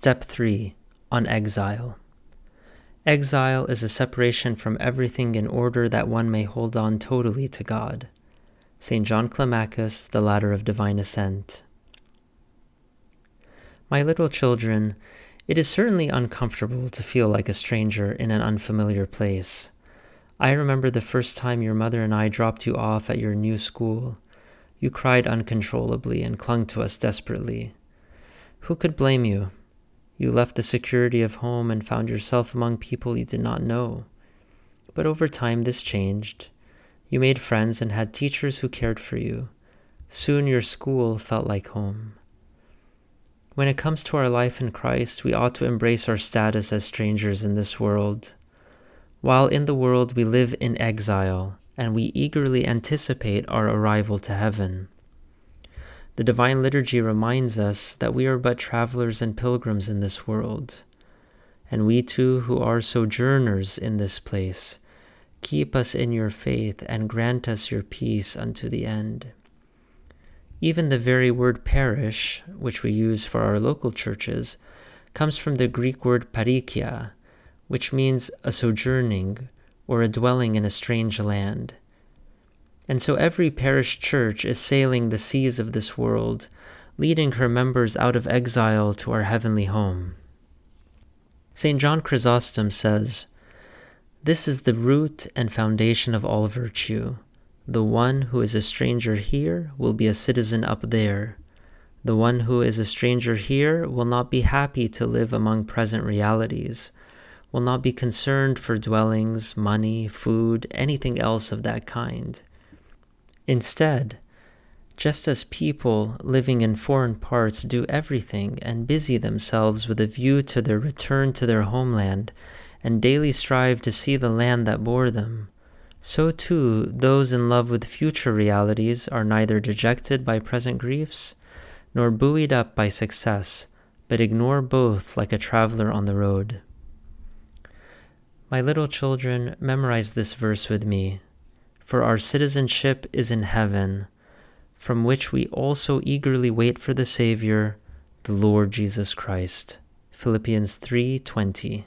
Step 3 On Exile. Exile is a separation from everything in order that one may hold on totally to God. St. John Climacus, The Ladder of Divine Ascent. My little children, it is certainly uncomfortable to feel like a stranger in an unfamiliar place. I remember the first time your mother and I dropped you off at your new school. You cried uncontrollably and clung to us desperately. Who could blame you? You left the security of home and found yourself among people you did not know. But over time, this changed. You made friends and had teachers who cared for you. Soon your school felt like home. When it comes to our life in Christ, we ought to embrace our status as strangers in this world. While in the world, we live in exile, and we eagerly anticipate our arrival to heaven. The Divine Liturgy reminds us that we are but travelers and pilgrims in this world. And we too, who are sojourners in this place, keep us in your faith and grant us your peace unto the end. Even the very word parish, which we use for our local churches, comes from the Greek word parikia, which means a sojourning or a dwelling in a strange land. And so every parish church is sailing the seas of this world, leading her members out of exile to our heavenly home. St. John Chrysostom says, This is the root and foundation of all virtue the one who is a stranger here will be a citizen up there. The one who is a stranger here will not be happy to live among present realities, will not be concerned for dwellings, money, food, anything else of that kind. Instead, just as people living in foreign parts do everything and busy themselves with a view to their return to their homeland and daily strive to see the land that bore them, so too those in love with future realities are neither dejected by present griefs nor buoyed up by success, but ignore both like a traveler on the road. My little children, memorize this verse with me. For our citizenship is in heaven, from which we also eagerly wait for the Savior, the Lord Jesus Christ. Philippians 3:20.